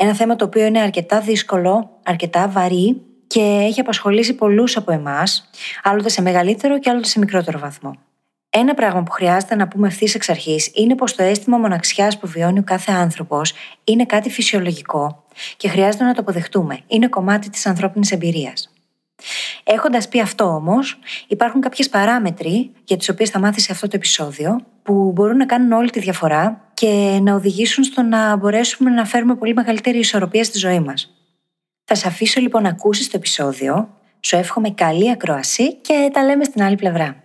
Ένα θέμα το οποίο είναι αρκετά δύσκολο, αρκετά βαρύ και έχει απασχολήσει πολλούς από εμάς, άλλοτε σε μεγαλύτερο και άλλοτε σε μικρότερο βαθμό. Ένα πράγμα που χρειάζεται να πούμε ευθύς εξ αρχής είναι πως το αίσθημα μοναξιάς που βιώνει ο κάθε άνθρωπος είναι κάτι φυσιολογικό και χρειάζεται να το αποδεχτούμε. Είναι κομμάτι της ανθρώπινης εμπειρίας. Έχοντας πει αυτό όμως, υπάρχουν κάποιες παράμετροι για τις οποίες θα μάθεις σε αυτό το επεισόδιο που μπορούν να κάνουν όλη τη διαφορά και να οδηγήσουν στο να μπορέσουμε να φέρουμε πολύ μεγαλύτερη ισορροπία στη ζωή μας. Θα σε αφήσω λοιπόν να ακούσεις το επεισόδιο. Σου εύχομαι καλή ακρόαση και τα λέμε στην άλλη πλευρά.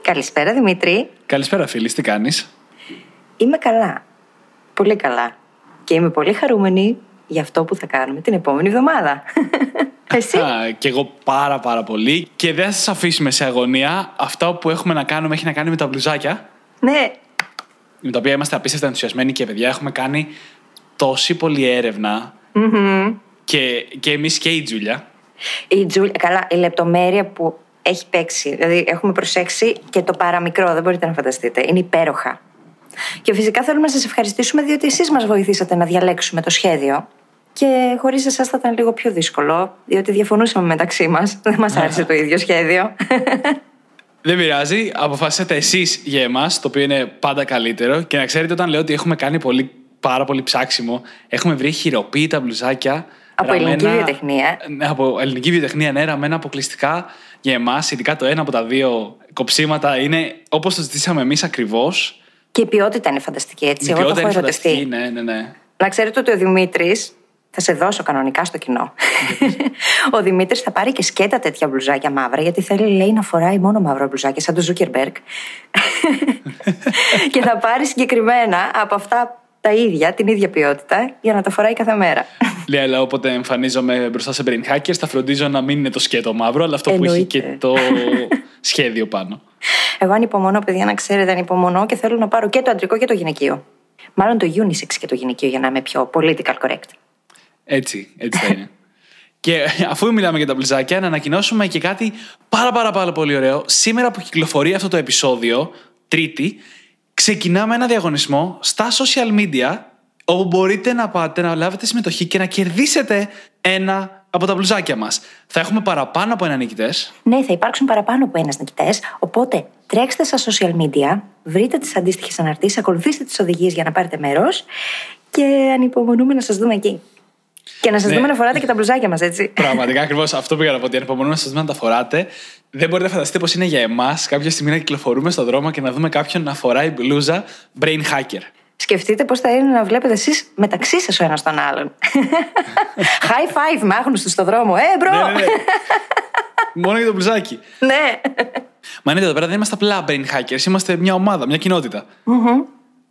Καλησπέρα Δημήτρη. Καλησπέρα φίλης, τι κάνεις; Είμαι καλά. Πολύ καλά. Και είμαι πολύ χαρούμενη για αυτό που θα κάνουμε την επόμενη εβδομάδα. Εσύ; Α, και εγώ πάρα πάρα πολύ. Και δεν θα σας αφήσουμε σε αγωνία. Αυτό που έχουμε να κάνουμε έχει να κάνει με τα μπλουζάκια. Ναι. Με τα οποία είμαστε απίστευτα ενθουσιασμένοι και παιδιά έχουμε κάνει τόση πολλή έρευνα. Και, και εμείς και η Τζούλια. Η Τζούλια, καλά, η λεπτομέρεια που έχει παίξει. Δηλαδή, έχουμε προσέξει και το παραμικρό, δεν μπορείτε να φανταστείτε. Είναι υπέροχα. Και φυσικά θέλουμε να σας ευχαριστήσουμε διότι εσείς μας βοηθήσατε να διαλέξουμε το σχέδιο. Και χωρίς εσάς θα ήταν λίγο πιο δύσκολο, διότι διαφωνούσαμε μεταξύ μας. Δεν μας άρεσε το ίδιο σχέδιο. Δεν πειράζει. Αποφασίσατε εσείς για εμάς, το οποίο είναι πάντα καλύτερο. Και να ξέρετε, όταν λέω ότι έχουμε κάνει πολύ, πάρα πολύ ψάξιμο, έχουμε βρει χειροποίητα μπλουζάκια. Από ελληνική βιοτεχνία. Ναι, από ελληνική βιοτεχνία, ναι, ραμμένα αποκλειστικά για εμάς. Ειδικά το ένα από τα δύο κοψίματα είναι όπως το ζητήσαμε εμείς ακριβώς. Και η ποιότητα είναι φανταστική, έτσι. Η Εγώ το ποιότητα έχω είναι ερωτευτεί. φανταστική, ναι, ναι, ναι. Να ξέρετε ότι ο Δημήτρης. Θα σε δώσω κανονικά στο κοινό. ο Δημήτρης θα πάρει και σκέτα τέτοια μπλουζάκια μαύρα, γιατί θέλει, λέει, να φοράει μόνο μαύρα μπλουζάκια, σαν το Ζούκερμπεργκ. και θα πάρει συγκεκριμένα από αυτά τα ίδια, την ίδια ποιότητα, για να τα φοράει κάθε μέρα. Λέει, αλλά όποτε εμφανίζομαι μπροστά σε brain hackers, θα φροντίζω να μην είναι το σκέτο μαύρο, αλλά αυτό που έχει Εννοείται. και το σχέδιο πάνω. Εγώ ανυπομονώ, παιδιά, να ξέρετε, ανυπομονώ και θέλω να πάρω και το αντρικό και το γυναικείο. Μάλλον το unisex και το γυναικείο για να είμαι πιο political correct. Έτσι, έτσι θα είναι. και αφού μιλάμε για τα μπλουζάκια, να ανακοινώσουμε και κάτι πάρα πάρα πάρα πολύ ωραίο. Σήμερα που κυκλοφορεί αυτό το επεισόδιο, Τρίτη, ξεκινάμε ένα διαγωνισμό στα social media όπου μπορείτε να πάτε να λάβετε συμμετοχή και να κερδίσετε ένα από τα μπλουζάκια μας. Θα έχουμε παραπάνω από ένα νικητές. Ναι, θα υπάρξουν παραπάνω από ένας νικητές. Οπότε τρέξτε στα social media, βρείτε τις αντίστοιχες αναρτήσεις, ακολουθήστε τις οδηγίες για να πάρετε μέρος και ανυπομονούμε να σας δούμε εκεί. Και να σας Ναι. δούμε να φοράτε και τα μπλουζάκια μας, έτσι. Πραγματικά ακριβώς αυτό πήγα να πω ότι ανυπομονούμε να σας δούμε να τα φοράτε. Δεν μπορείτε να φανταστείτε πώς είναι για εμάς κάποια στιγμή να κυκλοφορούμε στον δρόμο και να δούμε κάποιον να φοράει μπλούζα brain hacker. Σκεφτείτε πώς θα είναι να βλέπετε εσείς μεταξύ σας ο ένας τον άλλον. High five με αγνώστους στον δρόμο. Ε, bro! ναι, ναι, ναι. Μόνο για το μπλουζάκι. ναι. Μα ναι, εδώ πέρα δεν είμαστε απλά brain hackers, είμαστε μια ομάδα, μια κοινότητα.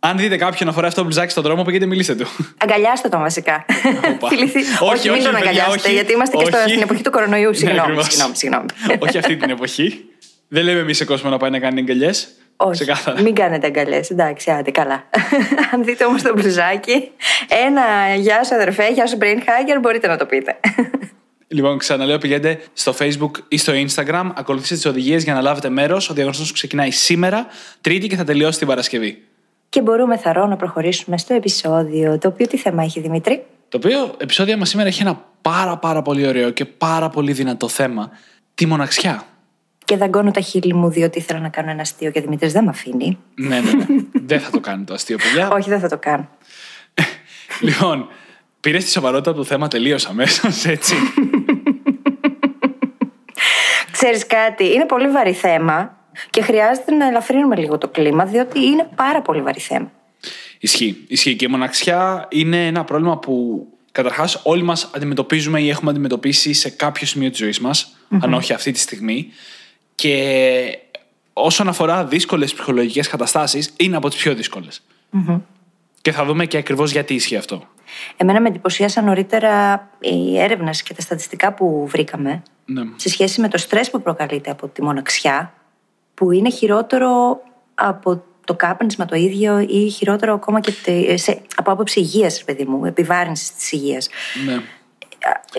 Αν δείτε κάποιον να φοράει αυτό το μπλουζάκι στον δρόμο, πήγαινε μιλήστε του. Αγκαλιάστε τον βασικά. Οπα. Φιληθεί- Όχι, όχι, μην όχι, τον παιδιά, αγκαλιάσετε, όχι. γιατί είμαστε και στο- Όχι. στην εποχή του κορονοϊού. Ναι, Συγγνώμη, ακριβώς. συγγνώμη, συγγνώμη. Όχι αυτή την εποχή. Δεν λέμε εμείς σε κόσμο να πάει να κάνει αγκαλιές. Όχι, Ξεκάθαρα. μην κάνετε αγκαλιές. Εντάξει, άντε, καλά. Αν δείτε όμως το μπλουζάκι, ένα γεια σου αδερφέ, γεια σου brain hacker, μπορείτε να το πείτε. Λοιπόν, ξαναλέω, πηγαίνετε στο Facebook ή στο Instagram, ακολουθήστε τις οδηγίες για να λάβετε μέρος. Ο διαγωνισμό ξεκινάει σήμερα, Τρίτη και θα τελειώσει την Παρασκευή. Και μπορούμε θαρώ να προχωρήσουμε στο επεισόδιο, το οποίο τι θέμα έχει, Δημήτρη; Το οποίο επεισόδιο μας σήμερα έχει ένα πάρα πάρα πολύ ωραίο και πάρα πολύ δυνατό θέμα. Τη μοναξιά. Και δαγκώνω τα χείλη μου, διότι ήθελα να κάνω ένα αστείο και ο Δημήτρης δεν με αφήνει. ναι, ναι, ναι. Δεν θα το κάνει το αστείο, παιδιά. Όχι, δεν θα το κάνω. λοιπόν, πήρες τη σοβαρότητα του θέμα τελείως αμέσως, έτσι. Ξέρεις κάτι, είναι πολύ βαρύ θέμα και χρειάζεται να ελαφρύνουμε λίγο το κλίμα, διότι είναι πάρα πολύ βαρύ θέμα. Ισχύει. Ισχύει. Και η μοναξιά είναι ένα πρόβλημα που καταρχάς όλοι μας αντιμετωπίζουμε ή έχουμε αντιμετωπίσει σε κάποιο σημείο της ζωής μας, αν όχι αυτή τη στιγμή. Και όσον αφορά δύσκολες ψυχολογικές καταστάσεις, είναι από τις πιο δύσκολες. Και θα δούμε και ακριβώς γιατί ισχύει αυτό. Εμένα με εντυπωσίασαν νωρίτερα οι έρευνες και τα στατιστικά που βρήκαμε Ναι. σε σχέση με το στρες που προκαλείται από τη μοναξιά, που είναι χειρότερο από το κάπνισμα το ίδιο ή χειρότερο ακόμα και τε- σε, από άποψη υγείας, παιδί μου, επιβάρυνσης της υγείας. ναι.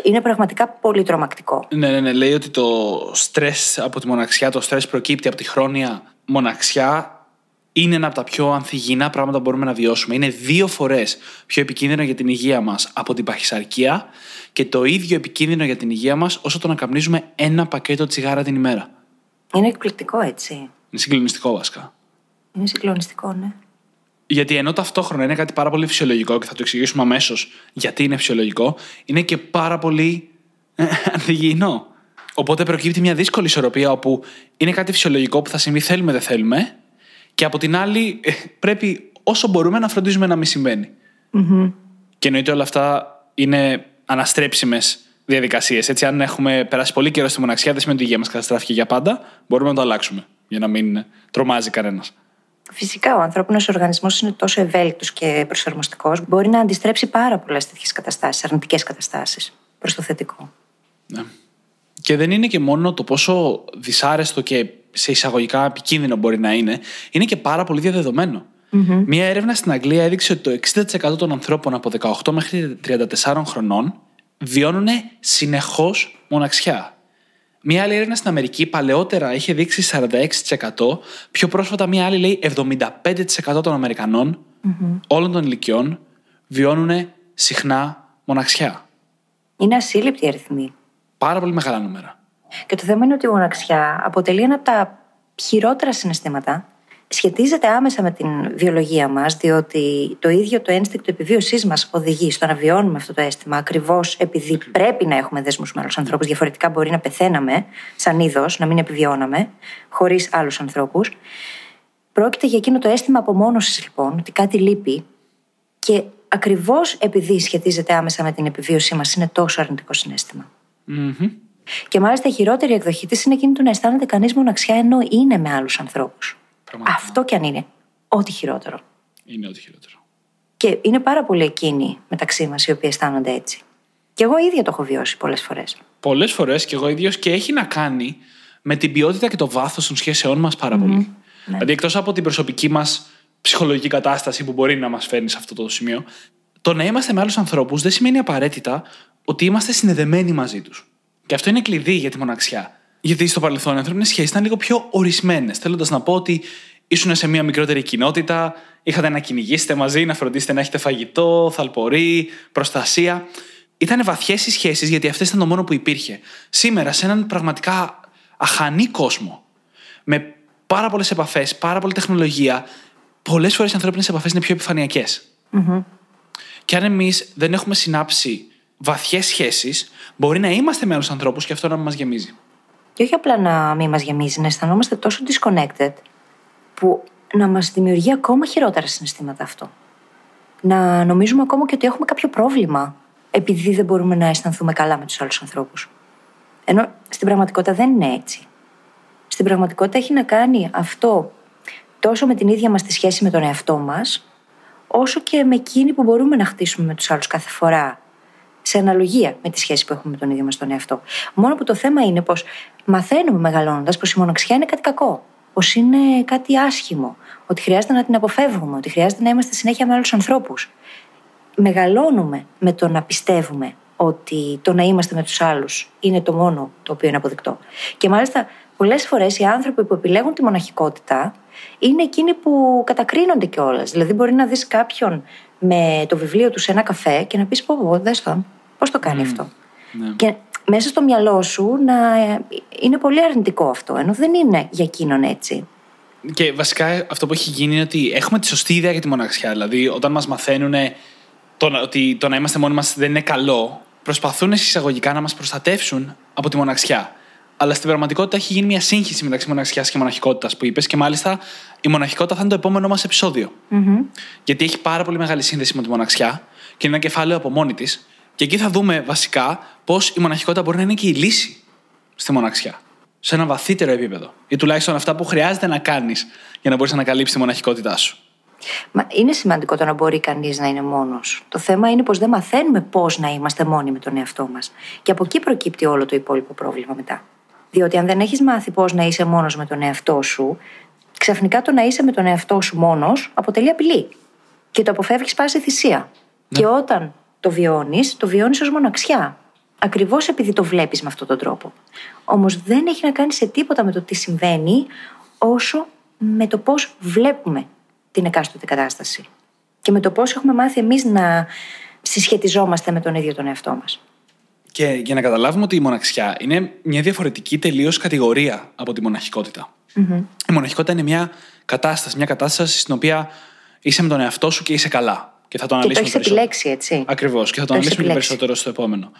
Είναι πραγματικά πολύ τρομακτικό. Ναι, ναι, ναι. Λέει ότι το στρες από τη μοναξιά, το στρες προκύπτει από τη χρόνια μοναξιά. Είναι ένα από τα πιο ανθυγιεινά πράγματα που μπορούμε να βιώσουμε. Είναι δύο φορές πιο επικίνδυνο για την υγεία μας από την παχυσαρκία και το ίδιο επικίνδυνο για την υγεία μας όσο το να καπνίζουμε ένα πακέτο τσιγάρα την ημέρα. Είναι εκπληκτικό έτσι. Είναι συγκλονιστικό βασικά. Είναι συγκλονιστικό, ναι. Γιατί ενώ ταυτόχρονα είναι κάτι πάρα πολύ φυσιολογικό και θα το εξηγήσουμε αμέσως γιατί είναι φυσιολογικό, είναι και πάρα πολύ ε, ανθυγιεινό. Οπότε προκύπτει μια δύσκολη ισορροπία όπου είναι κάτι φυσιολογικό που θα συμβεί, θέλουμε δεν θέλουμε, και από την άλλη ε, πρέπει όσο μπορούμε να φροντίζουμε να μην συμβαίνει. Και εννοείται όλα αυτά είναι αναστρέψιμες διαδικασίες. Έτσι, αν έχουμε περάσει πολύ καιρό στη μοναξιά, δεν σημαίνει ότι η υγεία μας καταστράφηκε για πάντα. Μπορούμε να το αλλάξουμε για να μην τρομάζει κανένας. Φυσικά, ο ανθρώπινος οργανισμός είναι τόσο ευέλικτος και προσαρμοστικός, μπορεί να αντιστρέψει πάρα πολλές τέτοιες καταστάσεις, αρνητικές καταστάσεις, προς το θετικό. Ναι. Και δεν είναι και μόνο το πόσο δυσάρεστο και σε εισαγωγικά επικίνδυνο μπορεί να είναι, είναι και πάρα πολύ διαδεδομένο. Μία έρευνα στην Αγγλία έδειξε ότι το 60% των ανθρώπων από 18 μέχρι 34 χρονών βιώνουν συνεχώς μοναξιά. Μία άλλη έρευνα στην Αμερική παλαιότερα είχε δείξει 46%, πιο πρόσφατα μία άλλη λέει 75% των αμερικανων όλων των ηλικιών βιώνουν συχνά μοναξιά. Είναι ασύλληπτη η αριθμή. Πάρα πολύ μεγάλα νούμερα. Και το θέμα είναι ότι η μοναξιά αποτελεί ένα από τα χειρότερα συναισθήματα. Σχετίζεται άμεσα με την βιολογία μας, διότι το ίδιο το ένστικτο επιβίωσής μας οδηγεί στο να βιώνουμε αυτό το αίσθημα ακριβώς επειδή πρέπει να έχουμε δέσμους με άλλους ανθρώπους. Διαφορετικά μπορεί να πεθαίναμε σαν είδος, να μην επιβιώναμε χωρίς άλλους ανθρώπους. Πρόκειται για εκείνο το αίσθημα απομόνωσης, λοιπόν, ότι κάτι λείπει και ακριβώς επειδή σχετίζεται άμεσα με την επιβίωσή μας, είναι τόσο αρνητικό συνέστημα. Μμμ. Και μάλιστα η χειρότερη εκδοχή της είναι εκείνη του να αισθάνεται κανείς μοναξιά ενώ είναι με άλλους ανθρώπους. Πραγματικά. Αυτό κι αν είναι. Ό,τι χειρότερο. Είναι ό,τι χειρότερο. Και είναι πάρα πολλοί εκείνοι μεταξύ μας οι οποίοι αισθάνονται έτσι. Και εγώ ίδια το έχω βιώσει πολλές φορές. Πολλές φορές και εγώ ίδιος και έχει να κάνει με την ποιότητα και το βάθος των σχέσεών μας πάρα πολύ. Δηλαδή, εκτός από την προσωπική μας ψυχολογική κατάσταση που μπορεί να μας φέρνει σε αυτό το σημείο, το να είμαστε με άλλους ανθρώπους δεν σημαίνει απαραίτητα ότι είμαστε συνδεδεμένοι μαζί τους. Και αυτό είναι κλειδί για τη μοναξιά. Γιατί στο παρελθόν οι ανθρώπινε σχέσεις ήταν λίγο πιο ορισμένες. Θέλοντας να πω ότι ήσουν σε μια μικρότερη κοινότητα, είχατε να κυνηγήσετε μαζί, να φροντίσετε να έχετε φαγητό, θαλπορή, προστασία. Ήταν βαθιές οι σχέσεις γιατί αυτές ήταν το μόνο που υπήρχε. Σήμερα, σε έναν πραγματικά αχανή κόσμο, με πάρα πολλές επαφές, πάρα πολλή τεχνολογία, πολλές φορές οι ανθρώπινες επαφές είναι πιο επιφανειακές. Και αν εμείς δεν έχουμε συνάψει βαθιές σχέσεις, μπορεί να είμαστε με άλλους ανθρώπους και αυτό να μην μας γεμίζει. Και όχι απλά να μην μας γεμίζει, να αισθανόμαστε τόσο disconnected, που να μας δημιουργεί ακόμα χειρότερα συναισθήματα αυτό. Να νομίζουμε ακόμα και ότι έχουμε κάποιο πρόβλημα, επειδή δεν μπορούμε να αισθανθούμε καλά με τους άλλους ανθρώπους. Ενώ στην πραγματικότητα δεν είναι έτσι. Στην πραγματικότητα έχει να κάνει αυτό τόσο με την ίδια μας τη σχέση με τον εαυτό μας, όσο και με εκείνη που μπορούμε να χτίσουμε με τους άλλους κάθε φορά, σε αναλογία με τη σχέση που έχουμε με τον ίδιο μας τον εαυτό. Μόνο που το θέμα είναι πως μαθαίνουμε μεγαλώνοντας πως η μοναξιά είναι κάτι κακό, πως είναι κάτι άσχημο, ότι χρειάζεται να την αποφεύγουμε, ότι χρειάζεται να είμαστε συνέχεια με άλλους ανθρώπους. Μεγαλώνουμε με το να πιστεύουμε ότι το να είμαστε με τους άλλους είναι το μόνο το οποίο είναι αποδεικτό. Και μάλιστα πολλές φορές οι άνθρωποι που επιλέγουν τη μοναχικότητα είναι εκείνοι που κατακρίνονται κιόλας. Δηλαδή, μπορεί να δεις κάποιον με το βιβλίο του σε ένα καφέ και να πεις: Πω, πω, δες τον. Πώς το κάνει αυτό; ναι. Και μέσα στο μυαλό σου να είναι πολύ αρνητικό αυτό, ενώ δεν είναι για εκείνον έτσι. Και βασικά αυτό που έχει γίνει είναι ότι έχουμε τη σωστή ιδέα για τη μοναξιά. Δηλαδή, όταν μας μαθαίνουν το, να- ότι το να είμαστε μόνοι μας δεν είναι καλό, προσπαθούν εισαγωγικά να μας προστατεύσουν από τη μοναξιά. Αλλά στην πραγματικότητα έχει γίνει μια σύγχυση μεταξύ μοναξιάς και μοναχικότητας που είπες, και μάλιστα η μοναχικότητα θα είναι το επόμενό μας επεισόδιο. Γιατί έχει πάρα πολύ μεγάλη σύνδεση με τη μοναξιά και είναι ένα κεφάλαιο από μόνη της. Και εκεί θα δούμε βασικά πώς η μοναχικότητα μπορεί να είναι και η λύση στη μοναξιά. Σε ένα βαθύτερο επίπεδο. Ή τουλάχιστον αυτά που χρειάζεται να κάνεις για να μπορείς να ανακαλύψεις τη μοναχικότητά σου. Μα είναι σημαντικό το να μπορεί κανείς να είναι μόνος. Το θέμα είναι πως δεν μαθαίνουμε πώς να είμαστε μόνοι με τον εαυτό μας. Και από εκεί προκύπτει όλο το υπόλοιπο πρόβλημα μετά. Διότι αν δεν έχεις μάθει πώς να είσαι μόνος με τον εαυτό σου, ξαφνικά το να είσαι με τον εαυτό σου μόνος αποτελεί απειλή. Και το αποφεύγεις πάση θυσία. Και όταν το βιώνεις, το βιώνεις ως μοναξιά. Ακριβώς επειδή το βλέπεις με αυτόν τον τρόπο. Όμως δεν έχει να κάνει σε τίποτα με το τι συμβαίνει, όσο με το πώς βλέπουμε την εκάστοτε κατάσταση. Και με το πώς έχουμε μάθει εμείς να συσχετιζόμαστε με τον ίδιο τον εαυτό μας. Και για να καταλάβουμε ότι η μοναξιά είναι μια διαφορετική τελείως κατηγορία από τη μοναχικότητα. Mm-hmm. Η μοναχικότητα είναι μια κατάσταση, μια κατάσταση στην οποία είσαι με τον εαυτό σου και είσαι καλά. Και θα το αναλύσουμε. Και το έχει επιλέξει, έτσι. Ακριβώς. Και θα το, το αναλύσουμε περισσότερο στο επόμενο.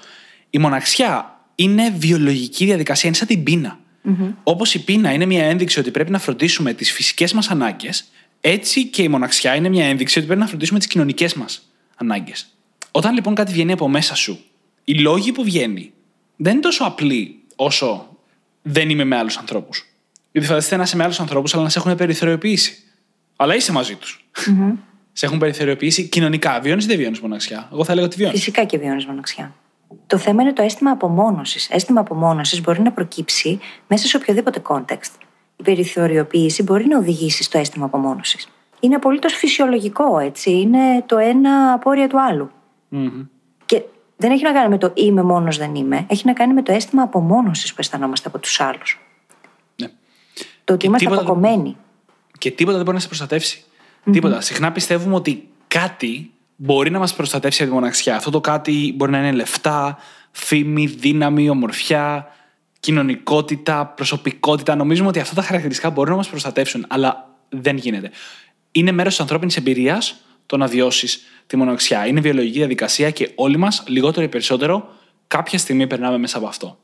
Η μοναξιά είναι βιολογική διαδικασία, είναι σαν την πείνα. Mm-hmm. Όπως η πείνα είναι μια ένδειξη ότι πρέπει να φροντίσουμε τις φυσικές μας ανάγκες, έτσι και η μοναξιά είναι μια ένδειξη ότι πρέπει να φροντίσουμε τις κοινωνικές μας ανάγκες. Όταν λοιπόν κάτι βγαίνει από μέσα σου, οι λόγοι που βγαίνει δεν είναι τόσο απλοί όσο δεν είμαι με άλλους ανθρώπους. Γιατί φανταστείτε να είσαι με άλλους ανθρώπους, αλλά να σε έχουν περιθωριοποιήσει. Αλλά είσαι μαζί τους. Mm-hmm. Σε έχουν περιθωριοποιήσει κοινωνικά. Βιώνεις ή δεν βιώνεις μοναξιά; Εγώ θα έλεγα ότι βιώνεις. Φυσικά και βιώνεις μοναξιά. Το θέμα είναι το αίσθημα απομόνωσης. Αίσθημα απομόνωσης μπορεί να προκύψει μέσα σε οποιοδήποτε context. Η περιθωριοποίηση μπορεί να οδηγήσει στο αίσθημα απομόνωσης. Είναι απολύτως φυσιολογικό, έτσι. Είναι το ένα απόρρια του αλλου mm-hmm. Και δεν έχει να κάνει με το είμαι μόνος, δεν είμαι. Έχει να κάνει με το αίσθημα απομόνωσης που αισθανόμαστε από τους άλλους. Ναι. Το ότι είμαστε τίποτα... αποκομμένοι. Και τίποτα δεν μπορεί να σε προστατεύσει. Mm-hmm. Τίποτα. Συχνά πιστεύουμε ότι κάτι μπορεί να μας προστατεύσει από τη μοναξιά. Αυτό το κάτι μπορεί να είναι λεφτά, φήμη, δύναμη, ομορφιά, κοινωνικότητα, προσωπικότητα. Νομίζουμε ότι αυτά τα χαρακτηριστικά μπορούν να μας προστατεύσουν, αλλά δεν γίνεται. Είναι μέρος της ανθρώπινης εμπειρίας το να βιώσεις τη μοναξιά. Είναι βιολογική διαδικασία και όλοι μας, λιγότερο ή περισσότερο, κάποια στιγμή περνάμε μέσα από αυτό.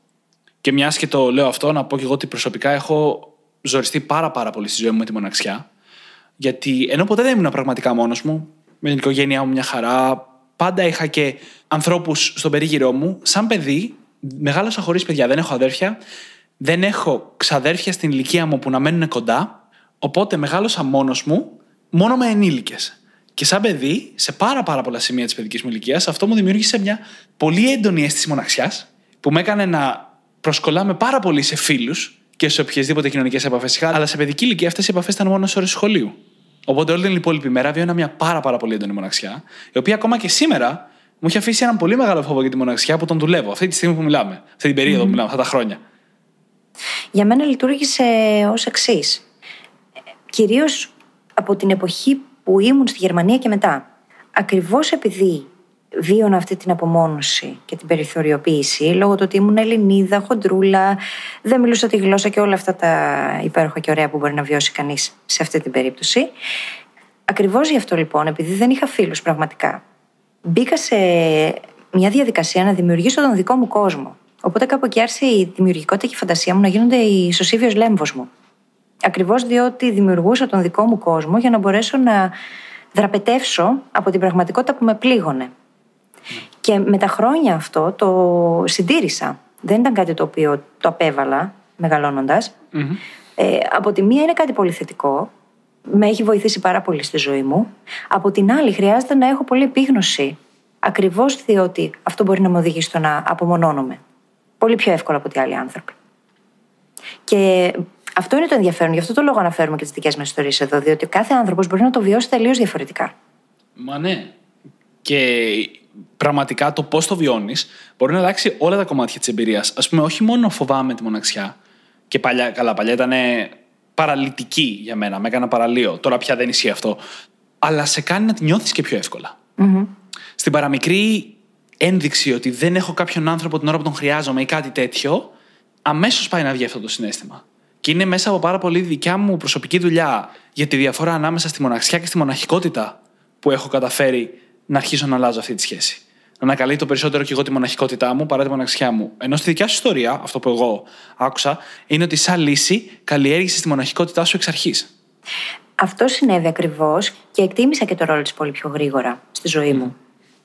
Και μιας και το λέω αυτό, να πω και εγώ ότι προσωπικά έχω ζοριστεί πάρα, πάρα πολύ στη ζωή μου με τη μοναξιά. Γιατί ενώ ποτέ δεν ήμουν πραγματικά μόνος μου, με την οικογένειά μου μια χαρά. Πάντα είχα και ανθρώπους στον περίγυρό μου. Σαν παιδί, μεγάλωσα χωρίς παιδιά. Δεν έχω αδέρφια. Δεν έχω ξαδέρφια στην ηλικία μου που να μένουν κοντά. Οπότε μεγάλωσα μόνος μου, μόνο με ενήλικες. Και σαν παιδί, σε πάρα, πάρα πολλά σημεία της παιδικής μου ηλικίας, αυτό μου δημιούργησε μια πολύ έντονη αίσθηση μοναξιάς που με έκανε να προσκολάμε πάρα πολύ σε φίλους και σε οποιασδήποτε κοινωνικές επαφές είχα. Αλλά σε παιδική ηλικία αυτές οι επαφές ήταν μόνο ώρες σχολείου. Οπότε όλη την υπόλοιπη μέρα βίωνα μια πάρα, πάρα πολύ έντονη μοναξιά, η οποία ακόμα και σήμερα μου έχει αφήσει έναν πολύ μεγάλο φόβο για τη μοναξιά που τον δουλεύω αυτή τη στιγμή που μιλάμε, αυτή την περίοδο mm. που μιλάμε, αυτά τα χρόνια. Για μένα λειτουργήσε ως εξής. Κυρίως από την εποχή που ήμουν στη Γερμανία και μετά. Ακριβώς επειδή βίωνα αυτή την απομόνωση και την περιθωριοποίηση λόγω του ότι ήμουν Ελληνίδα, χοντρούλα, δεν μιλούσα τη γλώσσα και όλα αυτά τα υπέροχα και ωραία που μπορεί να βιώσει κανείς σε αυτή την περίπτωση. Ακριβώς γι' αυτό λοιπόν, επειδή δεν είχα φίλους πραγματικά, μπήκα σε μια διαδικασία να δημιουργήσω τον δικό μου κόσμο. Οπότε κάπου εκεί άρχισε η δημιουργικότητα και η φαντασία μου να γίνονται η ισοσύβιο λέμβος μου. Ακριβώς διότι δημιουργούσα τον δικό μου κόσμο για να μπορέσω να δραπετεύσω από την πραγματικότητα που με πλήγωνε. Και με τα χρόνια αυτό το συντήρησα. Δεν ήταν κάτι το οποίο το απέβαλα Ε, από τη μία είναι κάτι πολύ θετικό. Με έχει βοηθήσει πάρα πολύ στη ζωή μου. Από την άλλη, χρειάζεται να έχω πολύ επίγνωση. Ακριβώς διότι αυτό μπορεί να με οδηγήσει στο να απομονώνομαι. Πολύ πιο εύκολα από ότι άλλοι άνθρωποι. Και αυτό είναι το ενδιαφέρον. Γι' αυτό το λόγο αναφέρουμε και τις δικές μας ιστορίες εδώ. Διότι κάθε άνθρωπος μπορεί να το βιώσει τελείως διαφορετικά. Μα ναι. Και πραγματικά το πώς το βιώνεις μπορεί να αλλάξει όλα τα κομμάτια της εμπειρίας. Α πούμε, όχι μόνο φοβάμαι τη μοναξιά. Και παλιά, καλά, παλιά ήταν παραλυτική για μένα. Με έκανα παραλίο. Τώρα πια δεν ισχύει αυτό. Αλλά σε κάνει να τη νιώθεις και πιο ευκολα Στην παραμικρή ένδειξη ότι δεν έχω κάποιον άνθρωπο την ώρα που τον χρειάζομαι ή κάτι τέτοιο, αμέσως πάει να βγει αυτό το συνέστημα. Και είναι μέσα από πάρα πολύ δικιά μου προσωπική δουλειά για τη διαφορά ανάμεσα στη μοναξιά και στη μοναχικότητα που έχω καταφέρει να αρχίσω να αλλάζω αυτή τη σχέση. Να ανακαλύπτω περισσότερο και εγώ τη μοναχικότητά μου παρά τη μοναξιά μου. Ενώ στη δικιά σου ιστορία, αυτό που εγώ άκουσα, είναι ότι σαν λύση καλλιέργησες τη μοναχικότητά σου εξ αρχής. Αυτό συνέβη ακριβώς και εκτίμησα και το ρόλο της πολύ πιο γρήγορα στη ζωή μου.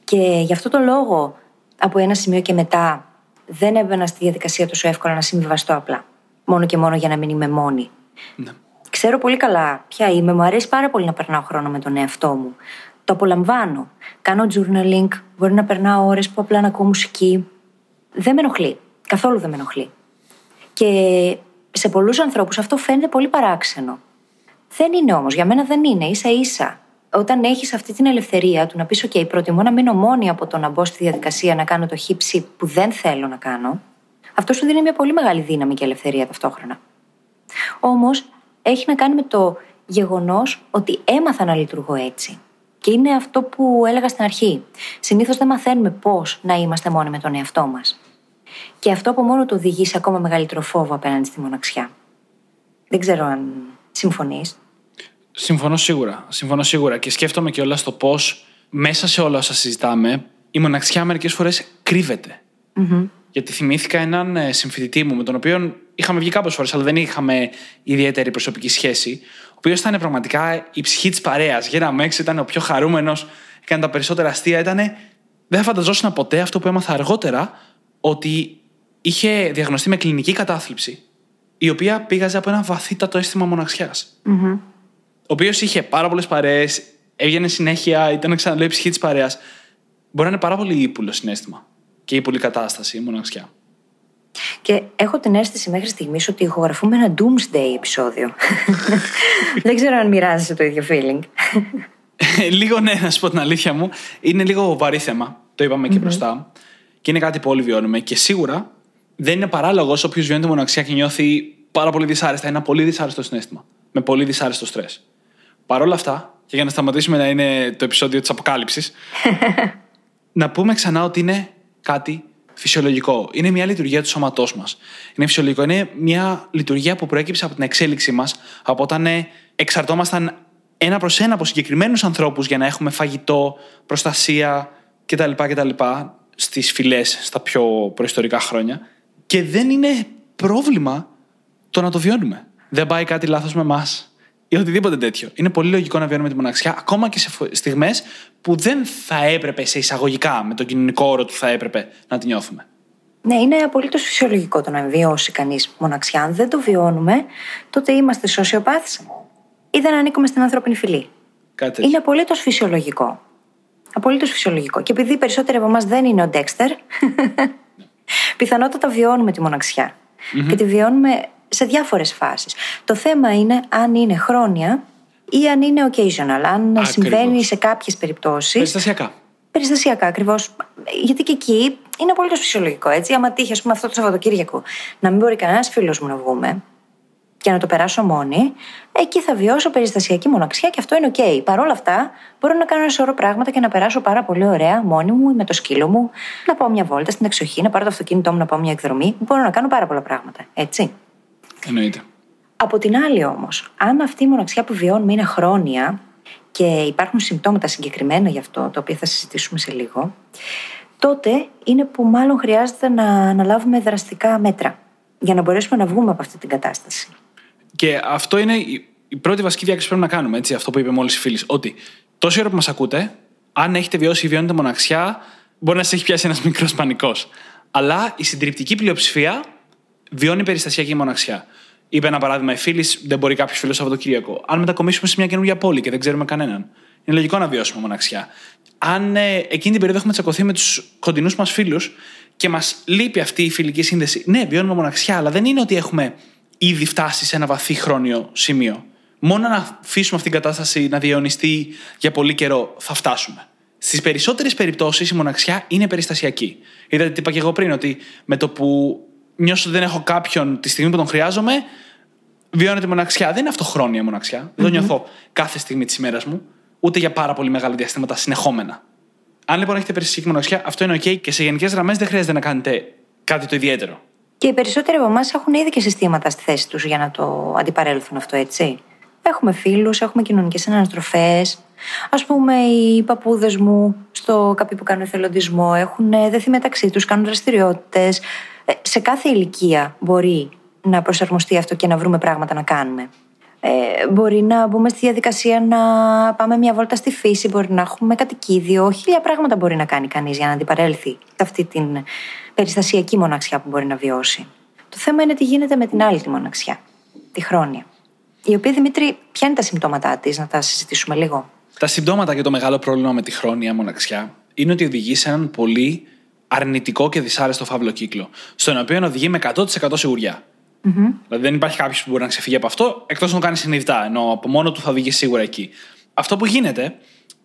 Και γι' αυτό το λόγο, από ένα σημείο και μετά, δεν έμπαινα στη διαδικασία τόσο εύκολα να συμβιβαστώ απλά. Μόνο και μόνο για να μην είμαι μόνη. Ναι. Ξέρω πολύ καλά ποια είμαι. Μου αρέσει πάρα πολύ να περνάω χρόνο με τον εαυτό μου. Το απολαμβάνω. Κάνω journaling. Μπορεί να περνάω ώρες που απλά να ακούω μουσική. Δεν με ενοχλεί. Καθόλου δεν με ενοχλεί. Και σε πολλούς ανθρώπους αυτό φαίνεται πολύ παράξενο. Δεν είναι όμως. Για μένα δεν είναι. σα ίσα. Όταν έχεις αυτή την ελευθερία του να πεις: OK, προτιμώ να μείνω μόνη από το να μπω στη διαδικασία να κάνω το χύψη που δεν θέλω να κάνω, αυτό σου δίνει μια πολύ μεγάλη δύναμη και ελευθερία ταυτόχρονα. Όμως έχει να κάνει με το γεγονός ότι έμαθα να λειτουργώ έτσι. Και είναι αυτό που έλεγα στην αρχή. Συνήθως δεν μαθαίνουμε πώς να είμαστε μόνοι με τον εαυτό μας. Και αυτό από μόνο το οδηγεί σε ακόμα μεγαλύτερο φόβο απέναντι στη μοναξιά. Δεν ξέρω αν συμφωνείς. Συμφωνώ σίγουρα. Συμφωνώ σίγουρα. Και σκέφτομαι και όλα στο πώς μέσα σε όλα όσα συζητάμε, η μοναξιά μερικές φορές κρύβεται. Γιατί θυμήθηκα έναν ε, συμφιλητή μου με τον οποίο είχαμε βγει κάποιες φορές, αλλά δεν είχαμε ιδιαίτερη προσωπική σχέση. Ο οποίος ήταν πραγματικά η ψυχή της παρέας. Γέραμε έξω, ήταν ο πιο χαρούμενος, έκανε τα περισσότερα αστεία. Ήτανε... Δεν θα φανταζόσουν ποτέ αυτό που έμαθα αργότερα, ότι είχε διαγνωστεί με κλινική κατάθλιψη, η οποία πήγαζε από ένα βαθύτατο αίσθημα μοναξιάς. Mm-hmm. Ο οποίος είχε πάρα πολλές παρέες, έβγαινε συνέχεια, ήταν ξαναλέει ψυχή της παρέας. Μπορεί να είναι πάρα πολύ ύπουλο συνέστημα και ύπουλη κατάσταση, η μοναξιά. Και έχω την αίσθηση μέχρι στιγμής ότι ηχογραφούμε ένα doomsday επεισόδιο. Δεν ξέρω αν μοιράζεσαι το ίδιο feeling. λίγο ναι, να σου πω την αλήθεια μου. Είναι λίγο βαρύ θέμα. Το είπαμε και μπροστά. Και είναι κάτι που όλοι βιώνουμε. Και σίγουρα δεν είναι παράλογος όποιος βιώνει τη μοναξιά και νιώθει πάρα πολύ δυσάρεστα. Είναι ένα πολύ δυσάρεστο συνέστημα. Με πολύ δυσάρεστο στρες. Παρ' όλα αυτά, και για να σταματήσουμε να είναι το επεισόδιο της αποκάλυψης, να πούμε ξανά ότι είναι κάτι φυσιολογικό. Είναι μια λειτουργία του σώματός μας. Είναι φυσιολογικό. Είναι μια λειτουργία που προέκυψε από την εξέλιξή μας, από όταν ε, εξαρτώμασταν ένα προς ένα από συγκεκριμένους ανθρώπους για να έχουμε φαγητό, προστασία κτλ. κτλ στις φυλές στα πιο προϊστορικά χρόνια. Και δεν είναι πρόβλημα το να το βιώνουμε. Δεν πάει κάτι λάθος με εμάς ή οτιδήποτε τέτοιο. Είναι πολύ λογικό να βιώνουμε τη μοναξιά, ακόμα και σε στιγμές που δεν θα έπρεπε σε εισαγωγικά με τον κοινωνικό όρο του θα έπρεπε να τη νιώθουμε. Ναι, είναι απολύτως φυσιολογικό το να βιώσει κανείς μοναξιά. Αν δεν το βιώνουμε, τότε είμαστε σοσιοπάθοι ή δεν ανήκουμε στην ανθρώπινη φυλή. Κάτι είναι απολύτως φυσιολογικό. Απολύτως φυσιολογικό. Και επειδή οι περισσότεροι από εμάς δεν είναι ο Ντέξτερ, πιθανότατα βιώνουμε τη μοναξιά. Και τη βιώνουμε σε διάφορες φάσεις. Το θέμα είναι αν είναι χρόνια ή αν είναι occasional, αν συμβαίνει σε κάποιες περιπτώσεις. Περιστασιακά. Περιστασιακά, ακριβώς. Γιατί και εκεί είναι απολύτως φυσιολογικό. Έτσι, άμα τύχει, ας πούμε, αυτό το Σαββατοκύριακο να μην μπορεί κανένας φίλος μου να βγούμε και να το περάσω μόνη, εκεί θα βιώσω περιστασιακή μοναξιά και αυτό είναι οκ. Παρ' όλα αυτά, μπορώ να κάνω ένα σωρό πράγματα και να περάσω πάρα πολύ ωραία μόνη μου ή με το σκύλο μου, να πάω μια βόλτα στην εξοχή, να πάρω το αυτοκίνητό μου να πάω μια εκδρομή. Μπορώ να κάνω πάρα πολλά πράγματα. Έτσι. Εννοείται. Από την άλλη όμως, αν αυτή η μοναξιά που βιώνουμε είναι χρόνια και υπάρχουν συμπτώματα συγκεκριμένα γι' αυτό, το οποίο θα συζητήσουμε σε λίγο, τότε είναι που μάλλον χρειάζεται να αναλάβουμε δραστικά μέτρα για να μπορέσουμε να βγούμε από αυτή την κατάσταση. Και αυτό είναι η πρώτη βασική διάκριση που πρέπει να κάνουμε, έτσι, αυτό που είπε μόλις η φίλη. Ότι τόση ώρα που μας ακούτε, αν έχετε βιώσει ή βιώνετε μοναξιά, μπορεί να σας έχει πιάσει ένας μικρός πανικός. Αλλά η συντριπτική πλειοψηφία βιώνει περιστασιακή μοναξιά. Είπε ένα παράδειγμα, η φίλη δεν μπορεί κάποιος φίλος Σαββατοκύριακο. Αν μετακομίσουμε σε μια καινούργια πόλη και δεν ξέρουμε κανέναν, είναι λογικό να βιώσουμε μοναξιά. Αν ε, εκείνη την περίοδο έχουμε τσακωθεί με τους κοντινούς μας φίλους και μας λείπει αυτή η φιλική σύνδεση, ναι, βιώνουμε μοναξιά, αλλά δεν είναι ότι έχουμε ήδη φτάσει σε ένα βαθύ χρόνιο σημείο. Μόνο να αφήσουμε αυτή την κατάσταση να διαιωνιστεί για πολύ καιρό θα φτάσουμε. Στις περισσότερες περιπτώσεις η μοναξιά είναι περιστασιακή. Είδατε τι είπα και εγώ πριν, ότι με το που νιώσω ότι δεν έχω κάποιον τη στιγμή που τον χρειάζομαι, βιώνεται μοναξιά. Δεν είναι αυτό χρόνια μοναξιά. Mm-hmm. Δεν το νιώθω κάθε στιγμή της ημέρας μου, ούτε για πάρα πολύ μεγάλα διαστήματα συνεχόμενα. Αν λοιπόν έχετε περιστασιακή μοναξιά, αυτό είναι OK και σε γενικές γραμμές δεν χρειάζεται να κάνετε κάτι το ιδιαίτερο. Και οι περισσότεροι από εμάς έχουν ήδη και συστήματα στη θέση τους για να το αντιπαρέλθουν αυτό, έτσι. Έχουμε φίλους, έχουμε κοινωνικές αναστροφές. Α πούμε, οι παππούδες μου στο καπί που κάνουν εθελοντισμό έχουν δεθεί μεταξύ τους, κάνουν δραστηριότητες. Ε, σε κάθε ηλικία μπορεί να προσαρμοστεί αυτό και να βρούμε πράγματα να κάνουμε. Ε, μπορεί να μπούμε στη διαδικασία να πάμε μια βόλτα στη φύση, μπορεί να έχουμε κατοικίδιο. Χίλια πράγματα μπορεί να κάνει κανείς για να αντιπαρέλθει σε αυτή την περιστασιακή μοναξιά που μπορεί να βιώσει. Το θέμα είναι τι γίνεται με την άλλη τη μοναξιά, τη χρόνια. Η οποία Δημήτρη, ποια είναι τα συμπτώματά της, να τα συζητήσουμε λίγο; Τα συμπτώματα και το μεγάλο πρόβλημα με τη χρόνια μοναξιά είναι ότι οδηγεί σε έναν πολύ αρνητικό και δυσάρεστο φαύλο κύκλο, στον οποίο οδηγεί με 100% σιγουριά. Mm-hmm. Δηλαδή δεν υπάρχει κάποιος που μπορεί να ξεφύγει από αυτό, εκτός να το κάνεις συνειδητά, ενώ από μόνο του θα οδηγεί σίγουρα εκεί. Αυτό που γίνεται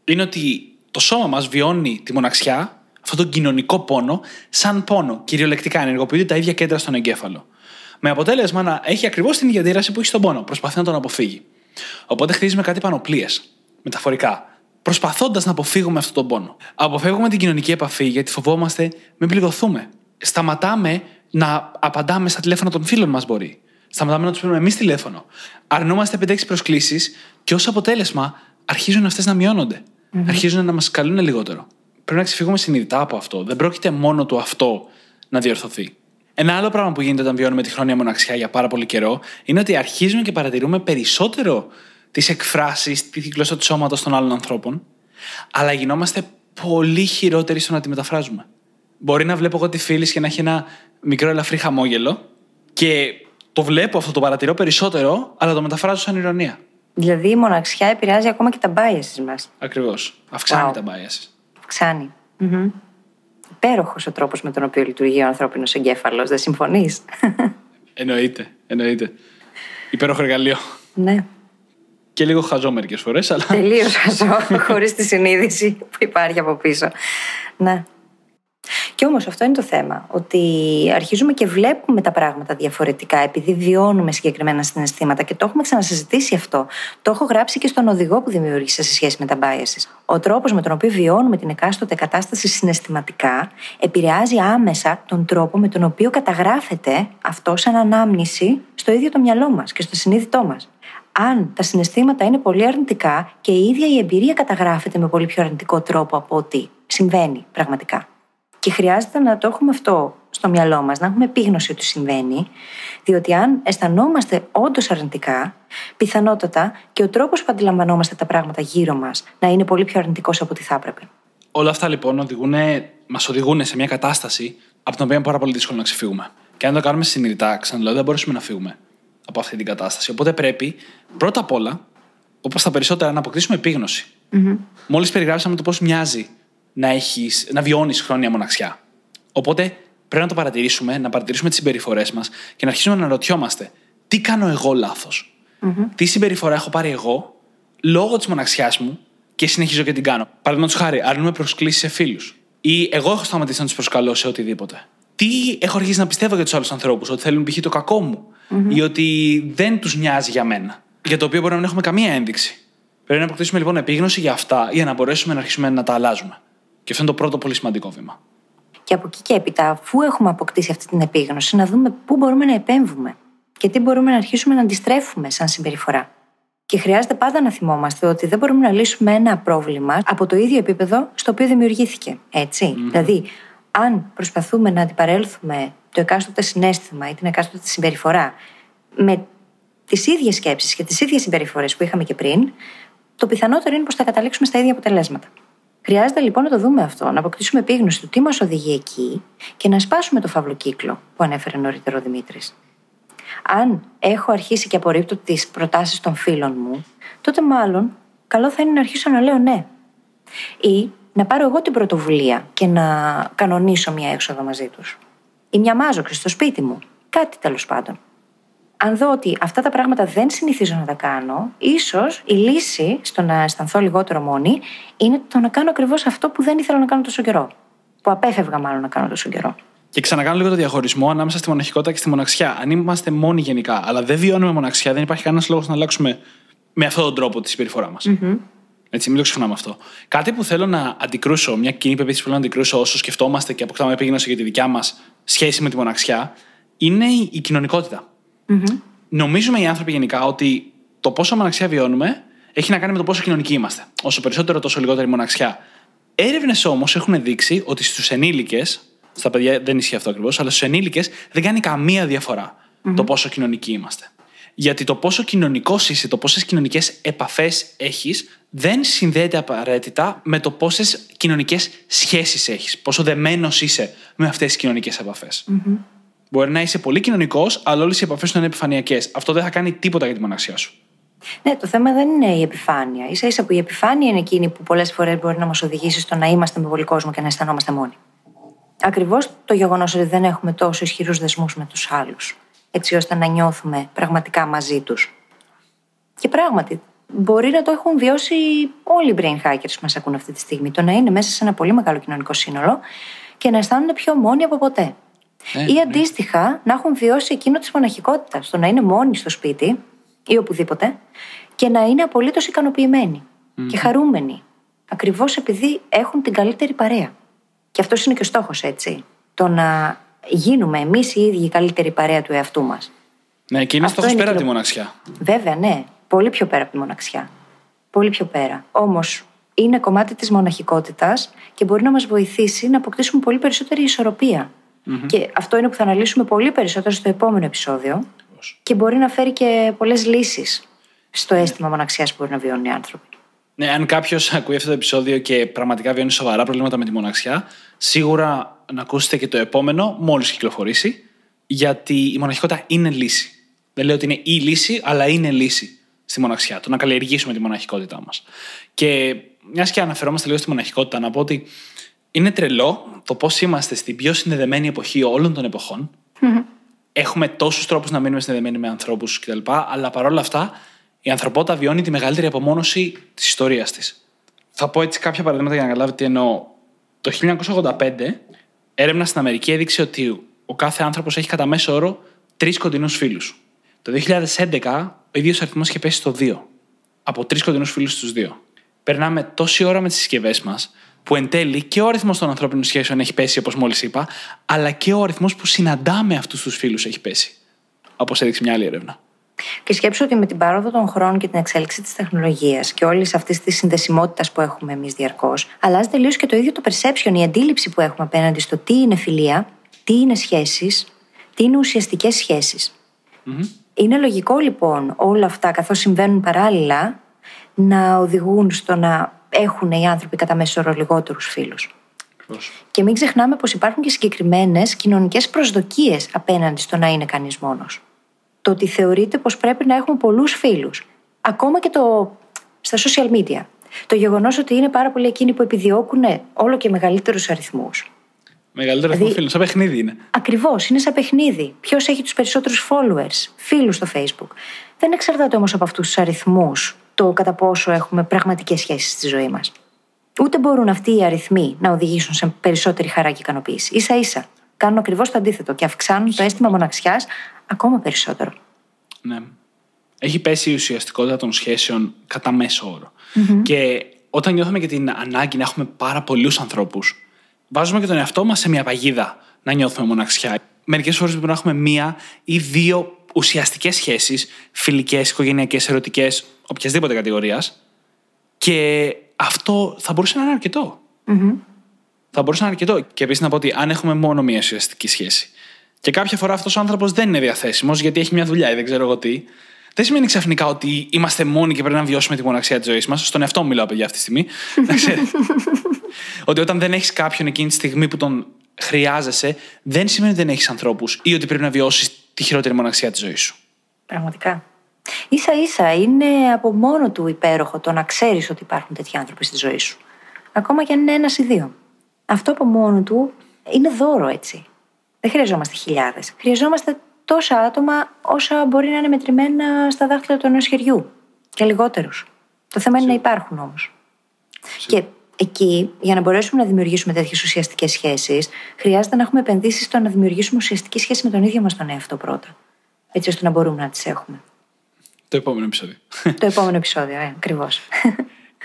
είναι ότι το σώμα μας βιώνει τη μοναξιά, αυτόν τον κοινωνικό πόνο, σαν πόνο. Κυριολεκτικά ενεργοποιείται τα ίδια κέντρα στον εγκέφαλο. Με αποτέλεσμα να έχει ακριβώς την ίδια αντίδραση που έχει στον πόνο. Προσπαθεί να τον αποφύγει. Οπότε χτίζουμε κάτι πανοπλίες. Μεταφορικά. Προσπαθώντας να αποφύγουμε αυτόν τον πόνο. Αποφεύγουμε την κοινωνική επαφή γιατί φοβόμαστε μην πληγωθούμε. Σταματάμε να απαντάμε στα τηλέφωνα των φίλων μας, μπορεί. Σταματάμε να τους παίρνουμε εμείς τηλέφωνο. Αρνούμαστε 5-6 προσκλήσεις και ως αποτέλεσμα αρχίζουν αυτές να μειώνονται. Mm-hmm. Αρχίζουν να μας καλούν λιγότερο. Πρέπει να ξεφύγουμε συνειδητά από αυτό. Δεν πρόκειται μόνο του αυτό να διορθωθεί. Ένα άλλο πράγμα που γίνεται όταν βιώνουμε τη χρόνια μοναξιά για πάρα πολύ καιρό είναι ότι αρχίζουμε και παρατηρούμε περισσότερο τις εκφράσεις, τη γλώσσα του σώματος των άλλων ανθρώπων, αλλά γινόμαστε πολύ χειρότεροι στο να τη μεταφράζουμε. Μπορεί να βλέπω εγώ τη φίλη και να έχει ένα μικρό ελαφρύ χαμόγελο και το βλέπω αυτό, το παρατηρώ περισσότερο, αλλά το μεταφράζω σαν ηρωνία. Δηλαδή η μοναξιά επηρεάζει ακόμα και τα biases μας. Ακριβώς. Αυξάνει wow. τα biases. Αυξάνει. Mm-hmm. Υπέροχος ο τρόπος με τον οποίο λειτουργεί ο ανθρώπινος εγκέφαλος. Δεν συμφωνείς; εννοείται. Εννοείται. Υπέροχο εργαλείο. Ναι. Και λίγο χαζό μερικές φορές, αλλά. Τελείως χαζό, χωρίς τη συνείδηση που υπάρχει από πίσω. Ναι. Και όμως αυτό είναι το θέμα. Ότι αρχίζουμε και βλέπουμε τα πράγματα διαφορετικά επειδή βιώνουμε συγκεκριμένα συναισθήματα και το έχουμε ξανασυζητήσει αυτό. Το έχω γράψει και στον οδηγό που δημιούργησα σε σχέση με τα biases. Ο τρόπος με τον οποίο βιώνουμε την εκάστοτε κατάσταση συναισθηματικά επηρεάζει άμεσα τον τρόπο με τον οποίο καταγράφεται αυτό σαν ανάμνηση στο ίδιο το μυαλό μας και στο συνείδητό μας. Αν τα συναισθήματα είναι πολύ αρνητικά και η ίδια η εμπειρία καταγράφεται με πολύ πιο αρνητικό τρόπο από ό,τι συμβαίνει πραγματικά. Και χρειάζεται να το έχουμε αυτό στο μυαλό μας, να έχουμε επίγνωση ότι συμβαίνει, διότι αν αισθανόμαστε όντως αρνητικά, πιθανότατα και ο τρόπος που αντιλαμβανόμαστε τα πράγματα γύρω μας να είναι πολύ πιο αρνητικός από ό,τι θα έπρεπε. Όλα αυτά λοιπόν μας οδηγούν σε μια κατάσταση από την οποία είναι πάρα πολύ δύσκολο να ξεφύγουμε. Και αν το κάνουμε συνειδητά, ξαναλέω, δεν μπορούμε να φύγουμε από αυτή την κατάσταση. Οπότε πρέπει πρώτα απ' όλα, όπως τα περισσότερα, να αποκτήσουμε επίγνωση. Mm-hmm. Μόλις περιγράψαμε το πώς μοιάζει να, έχεις, να βιώνεις χρόνια μοναξιά. Οπότε πρέπει να το παρατηρήσουμε, να παρατηρήσουμε τις συμπεριφορές μας και να αρχίσουμε να αναρωτιόμαστε τι κάνω εγώ λάθος; Mm-hmm. Τι συμπεριφορά έχω πάρει εγώ λόγω της μοναξιάς μου και συνεχίζω και την κάνω; Παραδείγματος χάρη, αρνούμε προσκλήσεις σε φίλους. Ή εγώ έχω σταματήσει να τους προσκαλώ σε οτιδήποτε; Τι έχω αρχίσει να πιστεύω για τους άλλους ανθρώπους, ότι θέλουν π.χ. το κακό μου mm-hmm. ή ότι δεν τους νοιάζει για μένα. Για το οποίο μπορεί να μην έχουμε καμία ένδειξη. Πρέπει να αποκτήσουμε λοιπόν επίγνωση για αυτά για να μπορέσουμε να αρχίσουμε να τα αλλάζουμε. Και αυτό είναι το πρώτο πολύ σημαντικό βήμα. Και από εκεί και έπειτα, αφού έχουμε αποκτήσει αυτή την επίγνωση, να δούμε πού μπορούμε να επέμβουμε και τι μπορούμε να αρχίσουμε να αντιστρέφουμε σαν συμπεριφορά. Και χρειάζεται πάντα να θυμόμαστε ότι δεν μπορούμε να λύσουμε ένα πρόβλημα από το ίδιο επίπεδο στο οποίο δημιουργήθηκε. Έτσι. Mm. Δηλαδή, αν προσπαθούμε να αντιπαρέλθουμε το εκάστοτε συνέστημα ή την εκάστοτε συμπεριφορά με τις ίδιες σκέψεις και τις ίδιες συμπεριφορές που είχαμε και πριν, το πιθανότερο είναι πως θα καταλήξουμε στα ίδια αποτελέσματα. Χρειάζεται λοιπόν να το δούμε αυτό, να αποκτήσουμε επίγνωση του τι μας οδηγεί εκεί και να σπάσουμε το φαύλο κύκλο που ανέφερε νωρίτερα ο Δημήτρης. Αν έχω αρχίσει και απορρίπτω τις προτάσεις των φίλων μου, τότε μάλλον καλό θα είναι να αρχίσω να λέω ναι. Ή να πάρω εγώ την πρωτοβουλία και να κανονίσω μια έξοδο μαζί τους. Ή μια μάζοξη στο σπίτι μου. Κάτι τέλος πάντων αν δω ότι αυτά τα πράγματα δεν συνηθίζω να τα κάνω, ίσως η λύση στο να αισθανθώ λιγότερο μόνη είναι το να κάνω ακριβώς αυτό που δεν ήθελα να κάνω τόσο καιρό. Που απέφευγα μάλλον να κάνω τόσο καιρό. Και ξανακάνω λίγο το διαχωρισμό ανάμεσα στη μοναχικότητα και στη μοναξιά. Αν είμαστε μόνοι γενικά, αλλά δεν βιώνουμε μοναξιά, δεν υπάρχει κανένας λόγος να αλλάξουμε με αυτόν τον τρόπο τη συμπεριφορά μας. Mm-hmm. Έτσι, μην το ξεχνάμε αυτό. Κάτι που θέλω να αντικρούσω, μια κοινή πεποίθηση που θέλω να αντικρούσω όσο σκεφτόμαστε και αποκτάμε επίγνωση για τη δικιά μας σχέση με τη μοναξιά, είναι η κοινωνικότητα. Mm-hmm. Νομίζουμε οι άνθρωποι γενικά ότι το πόσο μοναξιά βιώνουμε έχει να κάνει με το πόσο κοινωνικοί είμαστε. Όσο περισσότερο, τόσο λιγότερη μοναξιά. Έρευνες όμως έχουν δείξει ότι στους ενήλικες, στα παιδιά δεν ισχύει αυτό ακριβώς, αλλά στους ενήλικες δεν κάνει καμία διαφορά mm-hmm. το πόσο κοινωνικοί είμαστε. Γιατί το πόσο κοινωνικός είσαι, το πόσες κοινωνικές επαφές έχεις, δεν συνδέεται απαραίτητα με το πόσες κοινωνικές σχέσεις έχεις. Πόσο δεμένος είσαι με αυτές τις κοινωνικές επαφές. Mm-hmm. Μπορεί να είσαι πολύ κοινωνικός, αλλά όλες οι επαφές σου είναι επιφανειακές. Αυτό δεν θα κάνει τίποτα για τη μοναξιά σου. Ναι, το θέμα δεν είναι η επιφάνεια. σα ίσα που η επιφάνεια είναι εκείνη που πολλές φορές μπορεί να μας οδηγήσει στο να είμαστε με πολύ κόσμο και να αισθανόμαστε μόνοι. Ακριβώς το γεγονός ότι δεν έχουμε τόσο ισχυρούς δεσμούς με τους άλλους, έτσι ώστε να νιώθουμε πραγματικά μαζί τους. Και πράγματι, μπορεί να το έχουν βιώσει όλοι οι brain hackers που μας ακούν αυτή τη στιγμή. Το να είναι μέσα σε ένα πολύ μεγάλο κοινωνικό σύνολο και να αισθάνονται πιο μόνοι από ποτέ. Ε, ή ναι. αντίστοιχα να έχουν βιώσει εκείνο της μοναχικότητας, το να είναι μόνοι στο σπίτι ή οπουδήποτε και να είναι απολύτως ικανοποιημένοι και χαρούμενοι. Ακριβώς επειδή έχουν την καλύτερη παρέα. Και αυτός είναι και ο στόχος, έτσι. Το να γίνουμε εμείς οι ίδιοι η καλύτερη παρέα του εαυτού μας. Ναι, και είναι στόχος πέρα από τη μοναξιά. Βέβαια, ναι. Πολύ πιο πέρα από τη μοναξιά. Πολύ πιο πέρα. Όμως είναι κομμάτι της μοναχικότητας και μπορεί να μας βοηθήσει να αποκτήσουμε πολύ περισσότερη Και αυτό είναι που θα αναλύσουμε πολύ περισσότερο στο επόμενο επεισόδιο. Και μπορεί να φέρει και πολλές λύσεις στο αίσθημα μοναξιάς που μπορεί να βιώνουν οι άνθρωποι. Ναι, αν κάποιος ακούει αυτό το επεισόδιο και πραγματικά βιώνει σοβαρά προβλήματα με τη μοναξιά, σίγουρα να ακούσετε και το επόμενο μόλις κυκλοφορήσει, γιατί η μοναχικότητα είναι λύση. Δεν λέω ότι είναι η λύση, αλλά είναι λύση στη μοναξιά. Το να καλλιεργήσουμε τη μοναχικότητά μας. Και μιας και αναφερόμαστε λίγο στη μοναχικότητα, να πω ότι είναι τρελό το πώς είμαστε στην πιο συνδεδεμένη εποχή όλων των εποχών. Έχουμε τόσους τρόπους να μείνουμε συνδεδεμένοι με ανθρώπους κτλ. Αλλά παρόλα αυτά η ανθρωπότητα βιώνει τη μεγαλύτερη απομόνωση της ιστορίας της. Θα πω έτσι κάποια παραδείγματα για να καταλάβετε τι εννοώ. Το 1985, έρευνα στην Αμερική έδειξε ότι ο κάθε άνθρωπος έχει κατά μέσο όρο τρεις κοντινούς φίλους. Το 2011, ο ίδιος αριθμός είχε πέσει στο 2. Από τρεις κοντινούς φίλους στους 2. Περνάμε τόση ώρα με τις συσκευές μας, που εν τέλει και ο αριθμός των ανθρώπινων σχέσεων έχει πέσει, όπως μόλις είπα, αλλά και ο αριθμός που συναντάμε αυτούς τους φίλους έχει πέσει. Όπως έδειξε μια άλλη έρευνα. Και σκέψω ότι με την πάροδο των χρόνων και την εξέλιξη της τεχνολογίας και όλης αυτής της συνδεσιμότητας που έχουμε εμείς διαρκώς, αλλάζει τελείως και το ίδιο το perception, η αντίληψη που έχουμε απέναντι στο τι είναι φιλία, τι είναι σχέσεις, τι είναι ουσιαστικές Είναι λογικό λοιπόν όλα αυτά, καθώς συμβαίνουν παράλληλα, να οδηγούν στο να έχουν οι άνθρωποι κατά μέσο όρο λιγότερους φίλους. Και μην ξεχνάμε πως υπάρχουν και συγκεκριμένες κοινωνικές προσδοκίες απέναντι στο να είναι κανείς μόνος το ότι θεωρείται πως πρέπει να έχουμε πολλούς φίλους. Ακόμα και το, στα social media. Το γεγονός ότι είναι πάρα πολλοί εκείνοι που επιδιώκουν όλο και μεγαλύτερους αριθμούς. Μεγαλύτερο αριθμό δηλαδή, φίλων, σαν παιχνίδι είναι. Ακριβώς, είναι σαν παιχνίδι. Ποιος έχει τους περισσότερους followers, φίλους στο Facebook. Δεν εξαρτάται όμως από αυτούς τους αριθμούς το κατά πόσο έχουμε πραγματικές σχέσεις στη ζωή μας. Ούτε μπορούν αυτοί οι αριθμοί να οδηγήσουν σε περισσότερη χαρά και ικανοποίηση. σα ίσα κάνουν ακριβώς το αντίθετο και αυξάνουν το αίσθημα μοναξιάς ακόμα περισσότερο. Ναι. Έχει πέσει η ουσιαστικότητα των σχέσεων κατά μέσο Και όταν νιώθουμε και την ανάγκη να έχουμε πάρα πολλούς ανθρώπους, βάζουμε και τον εαυτό μας σε μια παγίδα να νιώθουμε μοναξιά. Μερικές φορές πρέπει να έχουμε μία ή δύο ουσιαστικές σχέσεις, φιλικές, οικογενειακές, ερωτικές, οποιασδήποτε κατηγορίας. Και αυτό θα μπορούσε να είναι Θα μπορούσε να είναι αρκετό. Και επίσης να πω ότι αν έχουμε μόνο μία ουσιαστική σχέση και κάποια φορά αυτός ο άνθρωπος δεν είναι διαθέσιμος γιατί έχει μια δουλειά ή δεν ξέρω εγώ τι. Δεν σημαίνει ξαφνικά ότι είμαστε μόνοι και πρέπει να βιώσουμε τη μοναξιά της ζωής μας. Στον εαυτό μου μιλάω, παιδιά, αυτή τη στιγμή. ότι όταν δεν έχεις κάποιον εκείνη τη στιγμή που τον χρειάζεσαι, δεν σημαίνει ότι δεν έχεις ανθρώπους ή ότι πρέπει να βιώσεις τη χειρότερη μοναξιά της ζωής σου. Πραγματικά. σα ίσα είναι από μόνο του υπέροχο το να ξέρεις ότι υπάρχουν τέτοιοι άνθρωποι στη ζωή σου. Ακόμα και αν είναι ένας ή δύο. Αυτό από μόνο του είναι δώρο έτσι. Δεν χρειαζόμαστε χιλιάδες. Χρειαζόμαστε τόσα άτομα όσα μπορεί να είναι μετρημένα στα δάχτυλα του ενός χεριού. Και λιγότερους. Το θέμα είναι να υπάρχουν όμως. Και εκεί, για να μπορέσουμε να δημιουργήσουμε τέτοιες ουσιαστικές σχέσεις, χρειάζεται να έχουμε επενδύσεις στο να δημιουργήσουμε ουσιαστική σχέση με τον ίδιο μας τον εαυτό πρώτα. Έτσι ώστε να μπορούμε να τις έχουμε. Το επόμενο επεισόδιο. Το επόμενο επεισόδιο, ε, ακριβώς.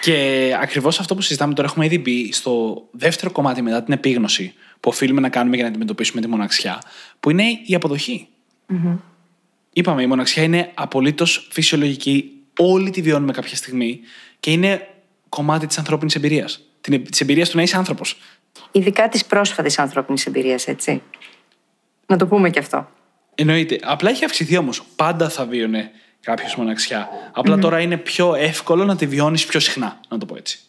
Και ακριβώς αυτό που συζητάμε τώρα έχουμε ήδη μπει στο δεύτερο κομμάτι μετά την επίγνωση που οφείλουμε να κάνουμε για να αντιμετωπίσουμε τη μοναξιά, που είναι η αποδοχή. Mm-hmm. Είπαμε, η μοναξιά είναι απολύτως φυσιολογική. Όλοι τη βιώνουμε κάποια στιγμή και είναι κομμάτι της ανθρώπινης εμπειρίας. Της εμπειρίας του να είσαι άνθρωπος. Ειδικά της πρόσφατης ανθρώπινης εμπειρίας, έτσι. Να το πούμε και αυτό. Εννοείται. Απλά έχει αυξηθεί όμως. Πάντα θα βίωνε κάποιος μοναξιά. τώρα είναι πιο εύκολο να τη βιώνεις πιο συχνά, να το πω έτσι.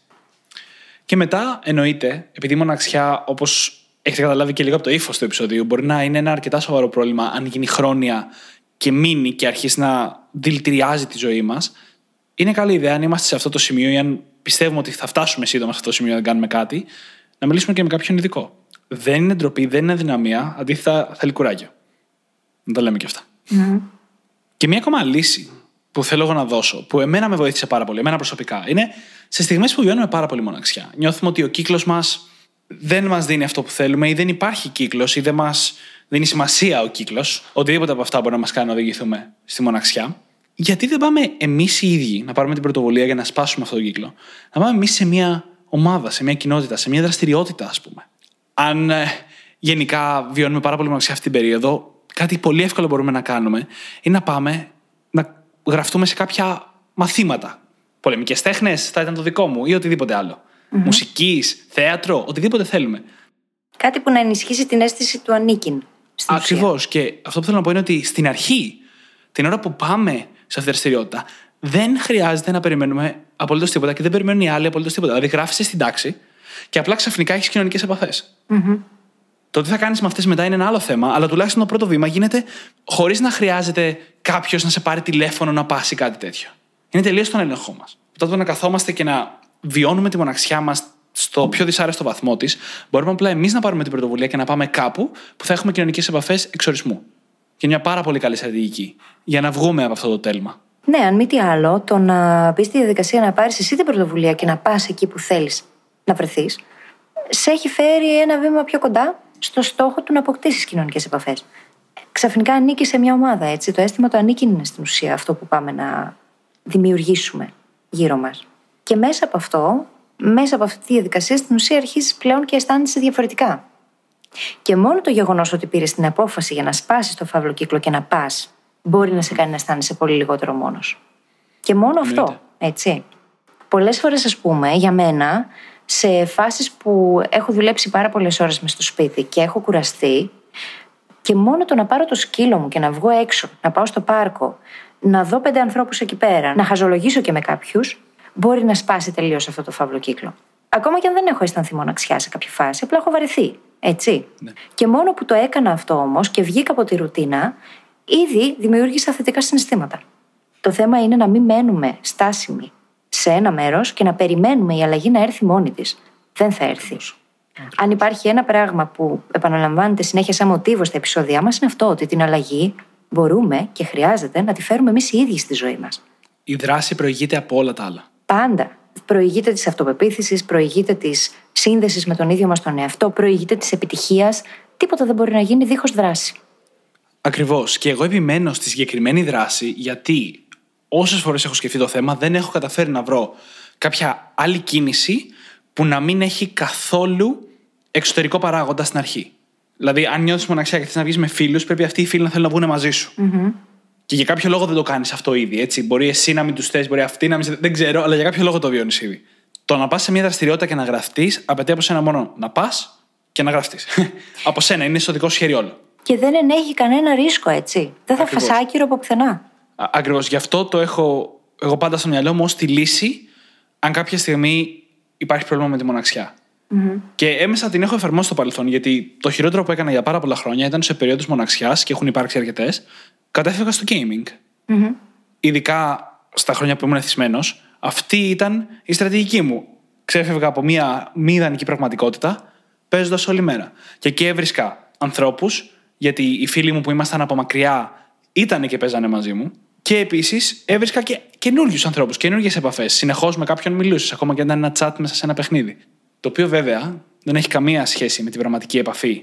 Και μετά, εννοείται, επειδή η μοναξιά, όπως έχετε καταλάβει και λίγο από το ύφος του επεισοδίου, μπορεί να είναι ένα αρκετά σοβαρό πρόβλημα αν γίνει χρόνια και μείνει και αρχίσει να δηλητηριάζει τη ζωή μας. είναι καλή ιδέα αν είμαστε σε αυτό το σημείο ή αν πιστεύουμε ότι θα φτάσουμε σύντομα σε αυτό το σημείο να κάνουμε κάτι, να μιλήσουμε και με κάποιον ειδικό. Δεν είναι ντροπή, δεν είναι αδυναμία, αντίθετα θέλει κουράγιο. Να τα λέμε και αυτά. Και μία ακόμα λύση που θέλω εγώ να δώσω, που εμένα με βοήθησε πάρα πολύ, εμένα προσωπικά, είναι σε στιγμές που βιώνουμε πάρα πολύ μοναξιά. Νιώθουμε ότι ο κύκλος μας δεν μας δίνει αυτό που θέλουμε ή δεν υπάρχει κύκλος ή δεν μας δίνει σημασία ο κύκλος. Οτιδήποτε από αυτά μπορεί να μας κάνει να οδηγηθούμε στη μοναξιά. Γιατί δεν πάμε εμείς οι ίδιοι να πάρουμε την πρωτοβουλία για να σπάσουμε αυτόν τον κύκλο; Να πάμε εμείς σε μια ομάδα, σε μια κοινότητα, σε μια δραστηριότητα, ας πούμε. Αν ε, γενικά βιώνουμε πάρα πολύ μοναξιά αυτή την περίοδο, κάτι πολύ εύκολο μπορούμε να κάνουμε είναι να πάμε να γραφτούμε σε κάποια μαθήματα. Πολεμικές τέχνες θα ήταν το δικό μου ή οτιδήποτε άλλο. Mm-hmm. Μουσικής, θέατρο, οτιδήποτε θέλουμε. Κάτι που να ενισχύσει την αίσθηση του ανήκειν. Ακριβώς. Και αυτό που θέλω να πω είναι ότι στην αρχή, την ώρα που πάμε σε αυτή τη δραστηριότητα, δεν χρειάζεται να περιμένουμε απολύτως τίποτα και δεν περιμένουν οι άλλοι απολύτως τίποτα. Δηλαδή, γράφεις στην τάξη και απλά ξαφνικά έχεις κοινωνικές επαφές. Mm-hmm. Το τι θα κάνεις με αυτές μετά είναι ένα άλλο θέμα, αλλά τουλάχιστον το πρώτο βήμα γίνεται χωρίς να χρειάζεται κάποιος να σε πάρει τηλέφωνο να πάσει κάτι τέτοιο. Είναι τελείως στον έλεγχό μας. Τότε να καθόμαστε και να βιώνουμε τη μοναξιά μας στο πιο δυσάρεστο βαθμό της, μπορούμε απλά εμείς να πάρουμε την πρωτοβουλία και να πάμε κάπου που θα έχουμε κοινωνικές επαφές εξορισμού. Και μια πάρα πολύ καλή στρατηγική για να βγούμε από αυτό το τέλμα. Ναι, αν μη τι άλλο, το να μπεις στη διαδικασία να πάρεις εσύ την πρωτοβουλία και να πας εκεί που θέλεις να βρεθείς, σε έχει φέρει ένα βήμα πιο κοντά στο στόχο του να αποκτήσεις κοινωνικές επαφές. Ξαφνικά ανήκει σε μια ομάδα, έτσι. Το αίσθημα του ανήκει είναι στην ουσία αυτό που πάμε να δημιουργήσουμε γύρω μας. Και μέσα από αυτό, μέσα από αυτή τη διαδικασία, στην ουσία αρχίζεις πλέον και αισθάνεσαι διαφορετικά. Και μόνο το γεγονός ότι πήρες την απόφαση για να σπάσεις το φαύλο κύκλο και να πας, μπορεί να σε κάνει να αισθάνεσαι πολύ λιγότερο μόνος. Και μόνο αυτό, έτσι. Πολλές φορές, ας πούμε, για μένα, σε φάσεις που έχω δουλέψει πάρα πολλές ώρες μες στο σπίτι και έχω κουραστεί και μόνο το να πάρω το σκύλο μου και να βγω έξω, να πάω στο πάρκο, να δω πέντε ανθρώπους εκεί πέρα, να χαζολογήσω και με κάποιους, μπορεί να σπάσει τελείως αυτό το φαύλο κύκλο. Ακόμα και αν δεν έχω αισθανθεί μοναξιά σε κάποια φάση, απλά έχω βαρεθεί. Έτσι. Ναι. Και μόνο που το έκανα αυτό όμως και βγήκα από τη ρουτίνα, ήδη δημιούργησα θετικά συναισθήματα. Το θέμα είναι να μην μένουμε στάσιμοι σε ένα μέρος και να περιμένουμε η αλλαγή να έρθει μόνη της. Δεν θα έρθει. Αν υπάρχει ένα πράγμα που επαναλαμβάνεται συνέχεια σαν μοτίβο στα επεισόδια μας, είναι αυτό ότι την αλλαγή μπορούμε και χρειάζεται να τη φέρουμε εμείς οι ίδιοι στη ζωή μας. Η δράση προηγείται από όλα τα άλλα. Πάντα. Προηγείται της αυτοπεποίθησης, προηγείται της σύνδεσης με τον ίδιο μας τον εαυτό, προηγείται της επιτυχίας. Τίποτα δεν μπορεί να γίνει δίχως δράση. Ακριβώς. Και εγώ επιμένω στη συγκεκριμένη δράση γιατί όσες φορές έχω σκεφτεί το θέμα, δεν έχω καταφέρει να βρω κάποια άλλη κίνηση που να μην έχει καθόλου εξωτερικό παράγοντα στην αρχή. Δηλαδή, αν νιώθεις μοναξιά και θες να βγεις με φίλους, πρέπει αυτοί οι φίλοι να θέλουν να βγουν μαζί σου. Mm-hmm. Και για κάποιο λόγο δεν το κάνεις αυτό ήδη. Έτσι. Μπορεί εσύ να μην τους θες, μπορεί αυτοί να μην. Δεν ξέρω, αλλά για κάποιο λόγο το βιώνεις ήδη. Το να πας σε μια δραστηριότητα και να γραφτείς απαιτεί από σένα μόνο να πας και να γραφτείς. από σένα, είναι στο δικό σου χέρι όλο. Και δεν ενέχει κανένα ρίσκο, έτσι. Δεν θα φασά άκυρο από πουθενά. Ακριβώς. Γι' αυτό το έχω εγώ πάντα στο μυαλό μου ως τη λύση, αν κάποια στιγμή υπάρχει πρόβλημα με τη μοναξιά. Mm-hmm. Και έμεσα την έχω εφαρμόσει στο παρελθόν, γιατί το χειρότερο που έκανα για πάρα πολλά χρόνια ήταν σε περίοδους μοναξιάς και έχουν υπάρξει αρκετές. Κατέφυγα στο gaming. Mm-hmm. Ειδικά στα χρόνια που ήμουν εθισμένος, αυτή ήταν η στρατηγική μου. Ξέφευγα από μια μη ιδανική πραγματικότητα, παίζοντας όλη μέρα. Και εκεί έβρισκα ανθρώπους, γιατί οι φίλοι μου που ήμασταν από μακριά ήταν και παίζανε μαζί μου. Και επίσης έβρισκα και καινούριους ανθρώπους, καινούριε επαφές. Συνεχώς με κάποιον μιλούσες, ακόμα και αν ήταν ένα chat μέσα σε ένα παιχνίδι. Το οποίο βέβαια δεν έχει καμία σχέση με την πραγματική επαφή.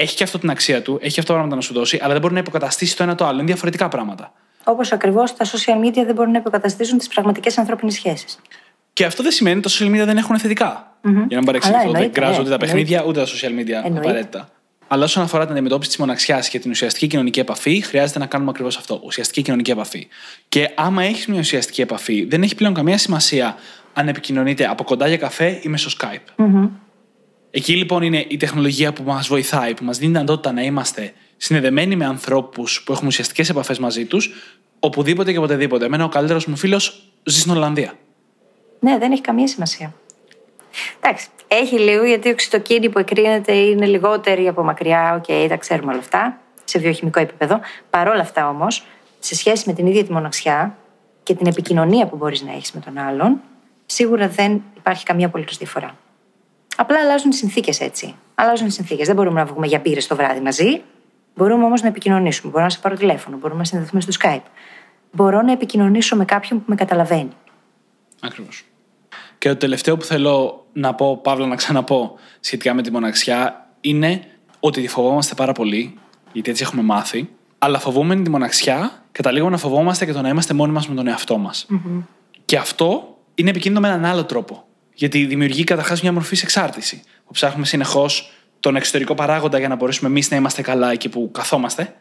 Έχει και αυτό την αξία του, έχει αυτό πράγματα να σου δώσει, αλλά δεν μπορεί να υποκαταστήσει το ένα το άλλο. Είναι διαφορετικά πράγματα. Όπως ακριβώς τα social media δεν μπορούν να υποκαταστήσουν τις πραγματικές ανθρώπινες σχέσεις. Και αυτό δεν σημαίνει ότι τα social media δεν έχουν θετικά. Mm-hmm. Για να μην παρεξηγηθώ. Δεν κράζω ναι, ούτε τα παιχνίδια ούτε τα social media εννοείται. απαραίτητα. Αλλά όσον αφορά την αντιμετώπιση της μοναξιάς και την ουσιαστική κοινωνική επαφή, χρειάζεται να κάνουμε ακριβώς αυτό. Ουσιαστική κοινωνική επαφή. Και άμα έχεις μια ουσιαστική επαφή, δεν έχει πλέον καμία σημασία αν επικοινωνείτε από κοντά για καφέ ή μέσω Skype. Mm-hmm. Εκεί λοιπόν είναι η τεχνολογία που μας βοηθάει, που μας δίνει δυνατότητα να είμαστε συνδεδεμένοι με ανθρώπους που έχουμε ουσιαστικές επαφές μαζί τους, οπουδήποτε και οποτεδήποτε. Εμένα ο καλύτερος μου φίλος ζει στην Ολλανδία. Ναι, δεν έχει καμία σημασία. Εντάξει, έχει λίγο γιατί η οξυτοκίνη που εκρίνεται είναι λιγότερη από μακριά. OK, okay, τα ξέρουμε όλα αυτά σε βιοχημικό επίπεδο. Παρ' όλα αυτά όμως, σε σχέση με την ίδια τη μοναξιά και την επικοινωνία που μπορείς να έχεις με τον άλλον, σίγουρα δεν υπάρχει καμία απολύτως διαφορά. Απλά αλλάζουν οι συνθήκες έτσι. Αλλάζουν οι συνθήκες. Δεν μπορούμε να βγούμε για μπύρες το βράδυ μαζί. Μπορούμε όμως να επικοινωνήσουμε. Μπορώ να σε πάρω τηλέφωνο. Μπορούμε να συνδεθούμε στο Skype. Μπορώ να επικοινωνήσω με κάποιον που με καταλαβαίνει. Ακριβώς. Και το τελευταίο που θέλω να πω, Παύλα, να ξαναπώ σχετικά με τη μοναξιά είναι ότι τη φοβόμαστε πάρα πολύ, γιατί έτσι έχουμε μάθει. Αλλά φοβούμενη τη μοναξιά, καταλήγουμε να φοβόμαστε και το να είμαστε μόνοι μας με τον εαυτό μας. Και αυτό είναι επικίνδυνο με έναν άλλο τρόπο. Γιατί δημιουργεί καταρχάς μια μορφή εξάρτηση. Που ψάχνουμε συνεχώς τον εξωτερικό παράγοντα για να μπορέσουμε εμείς να είμαστε καλά εκεί που καθόμαστε.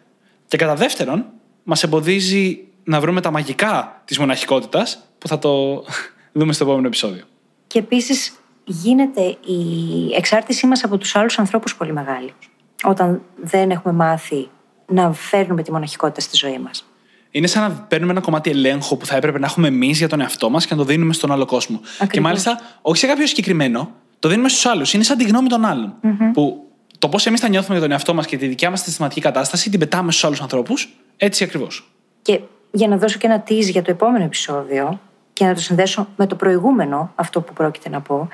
Και κατά δεύτερον, μας εμποδίζει να βρούμε τα μαγικά της μοναχικότητας που θα το δούμε στο επόμενο επεισόδιο. Και επίσης γίνεται η εξάρτησή μας από τους άλλους ανθρώπους πολύ μεγάλη. Όταν δεν έχουμε μάθει να φέρνουμε τη μοναχικότητα στη ζωή μας. Είναι σαν να παίρνουμε ένα κομμάτι ελέγχου που θα έπρεπε να έχουμε εμείς για τον εαυτό μας και να το δίνουμε στον άλλο κόσμο. Ακριβώς. Και μάλιστα, όχι σε κάποιο συγκεκριμένο, το δίνουμε στους άλλους. Είναι σαν τη γνώμη των άλλων. Που το πώς εμείς θα νιώθουμε για τον εαυτό μας και τη δικιά μας συστηματική κατάσταση την πετάμε στους άλλους ανθρώπους. Έτσι ακριβώς. Και για να δώσω και ένα tease για το επόμενο επεισόδιο και να το συνδέσω με το προηγούμενο, αυτό που πρόκειται να πω,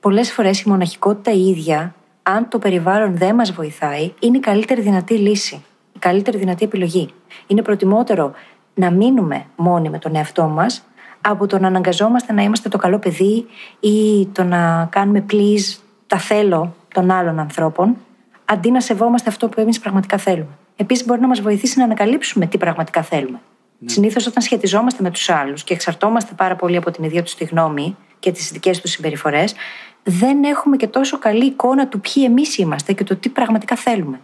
πολλές φορές η μοναχικότητα η ίδια, αν το περιβάλλον δεν μας βοηθάει, είναι η καλύτερη δυνατή λύση, η καλύτερη δυνατή επιλογή. Είναι προτιμότερο να μείνουμε μόνοι με τον εαυτό μας από το να αναγκαζόμαστε να είμαστε το καλό παιδί ή το να κάνουμε please τα θέλω των άλλων ανθρώπων, αντί να σεβόμαστε αυτό που εμείς πραγματικά θέλουμε. Επίσης, μπορεί να μας βοηθήσει να ανακαλύψουμε τι πραγματικά θέλουμε. Ναι. Συνήθως, όταν σχετιζόμαστε με τους άλλους και εξαρτώμαστε πάρα πολύ από την ίδια τους τη γνώμη και τις δικές τους συμπεριφορές, δεν έχουμε και τόσο καλή εικόνα του ποιοι εμείς είμαστε και το τι πραγματικά θέλουμε.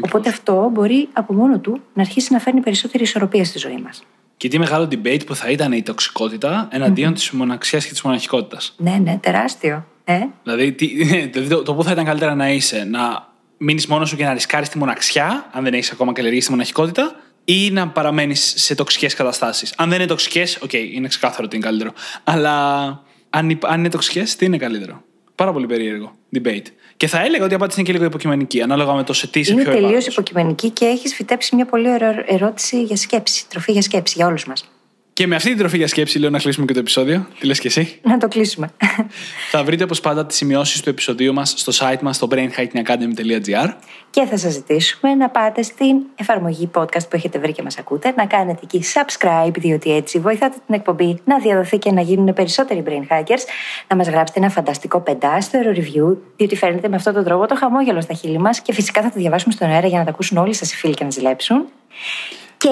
Οπότε αυτό μπορεί από μόνο του να αρχίσει να φέρνει περισσότερη ισορροπία στη ζωή μας. Και τι μεγάλο debate που θα ήταν η τοξικότητα εναντίον mm-hmm. της μοναξιάς και της μοναχικότητας. Ναι, ναι, τεράστιο. Ε; Δηλαδή, τι, το, το που θα ήταν καλύτερα να είσαι, να μείνεις μόνος σου και να ρισκάρεις τη μοναξιά, αν δεν έχεις ακόμα καλλιεργήσει τη μοναχικότητα, ή να παραμένεις σε τοξικές καταστάσεις. Αν δεν είναι τοξικές, OK, okay, είναι ξεκάθαρο ότι είναι καλύτερο. Αλλά αν, αν είναι τοξικές, τι είναι καλύτερο; Πάρα πολύ περίεργο debate. Και θα έλεγα ότι η απάντηση είναι και λίγο υποκειμενική, ανάλογα με το σε τι σε Είναι τελείως υποκειμενική και έχεις φυτέψει μια πολύ ωραία ερώτηση για σκέψη, τροφή για σκέψη για όλους μας. Και με αυτή την τροφή για σκέψη λέω να κλείσουμε και το επεισόδιο. Τι λες και εσύ; Να το κλείσουμε. θα βρείτε όπως πάντα τις σημειώσεις του επεισοδίου μας στο site μας στο brainhackingacademy.gr Και θα σας ζητήσουμε να πάτε στην εφαρμογή podcast που έχετε βρει και μας ακούτε, να κάνετε εκεί subscribe, διότι έτσι βοηθάτε την εκπομπή να διαδοθεί και να γίνουν περισσότεροι brain hackers, να μας γράψετε ένα φανταστικό πεντάστερο review, διότι φαίνεται με αυτόν τον τρόπο το χαμόγελο στα χείλη μας και φυσικά θα το διαβάσουμε στον αέρα για να τα ακούσουν όλοι σας οι φίλοι και να ζηλέψουν. Και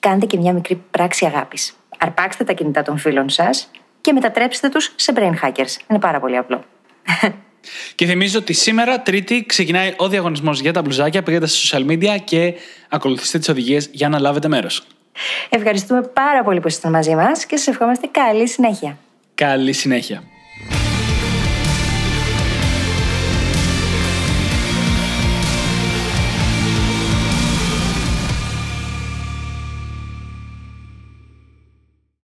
κάντε και μια μικρή πράξη αγάπης. Αρπάξτε τα κινητά των φίλων σας και μετατρέψτε τους σε brain hackers. Είναι πάρα πολύ απλό. Και θυμίζω ότι σήμερα, Τρίτη, ξεκινάει ο διαγωνισμός για τα μπλουζάκια. Πήγατε στα social media και ακολουθήστε τις οδηγίες για να λάβετε μέρος. Ευχαριστούμε πάρα πολύ που ήσασταν μαζί μας και σας ευχόμαστε καλή συνέχεια. Καλή συνέχεια.